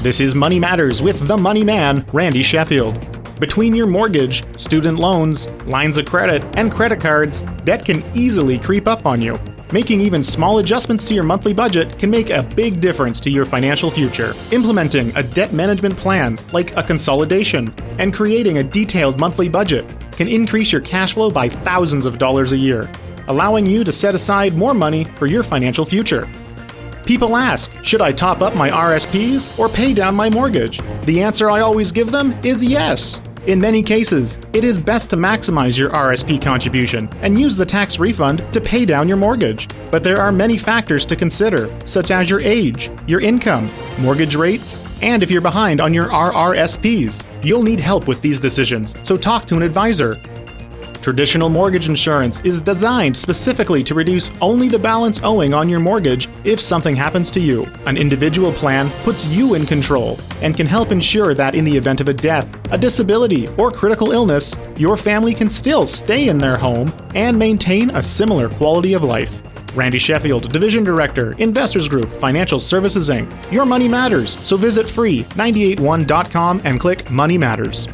This is Money Matters with the money man, Randy Sheffield. Between your mortgage, student loans, lines of credit, and credit cards, debt can easily creep up on you. Making even small adjustments to your monthly budget can make a big difference to your financial future. Implementing a debt management plan, like a consolidation, and creating a detailed monthly budget can increase your cash flow by thousands of dollars a year, allowing you to set aside more money for your financial future. People ask, should I top up my RSPs or pay down my mortgage? The answer I always give them is yes. In many cases, it is best to maximize your RSP contribution and use the tax refund to pay down your mortgage. But there are many factors to consider, such as your age, your income, mortgage rates, and if you're behind on your RRSPs. You'll need help with these decisions, so talk to an advisor. Traditional mortgage insurance is designed specifically to reduce only the balance owing on your mortgage if something happens to you. An individual plan puts you in control and can help ensure that in the event of a death, a disability, or critical illness, your family can still stay in their home and maintain a similar quality of life. Randy Sheffield, Division Director, Investors Group, Financial Services Inc. Your money matters, so visit free981.com and click Money Matters.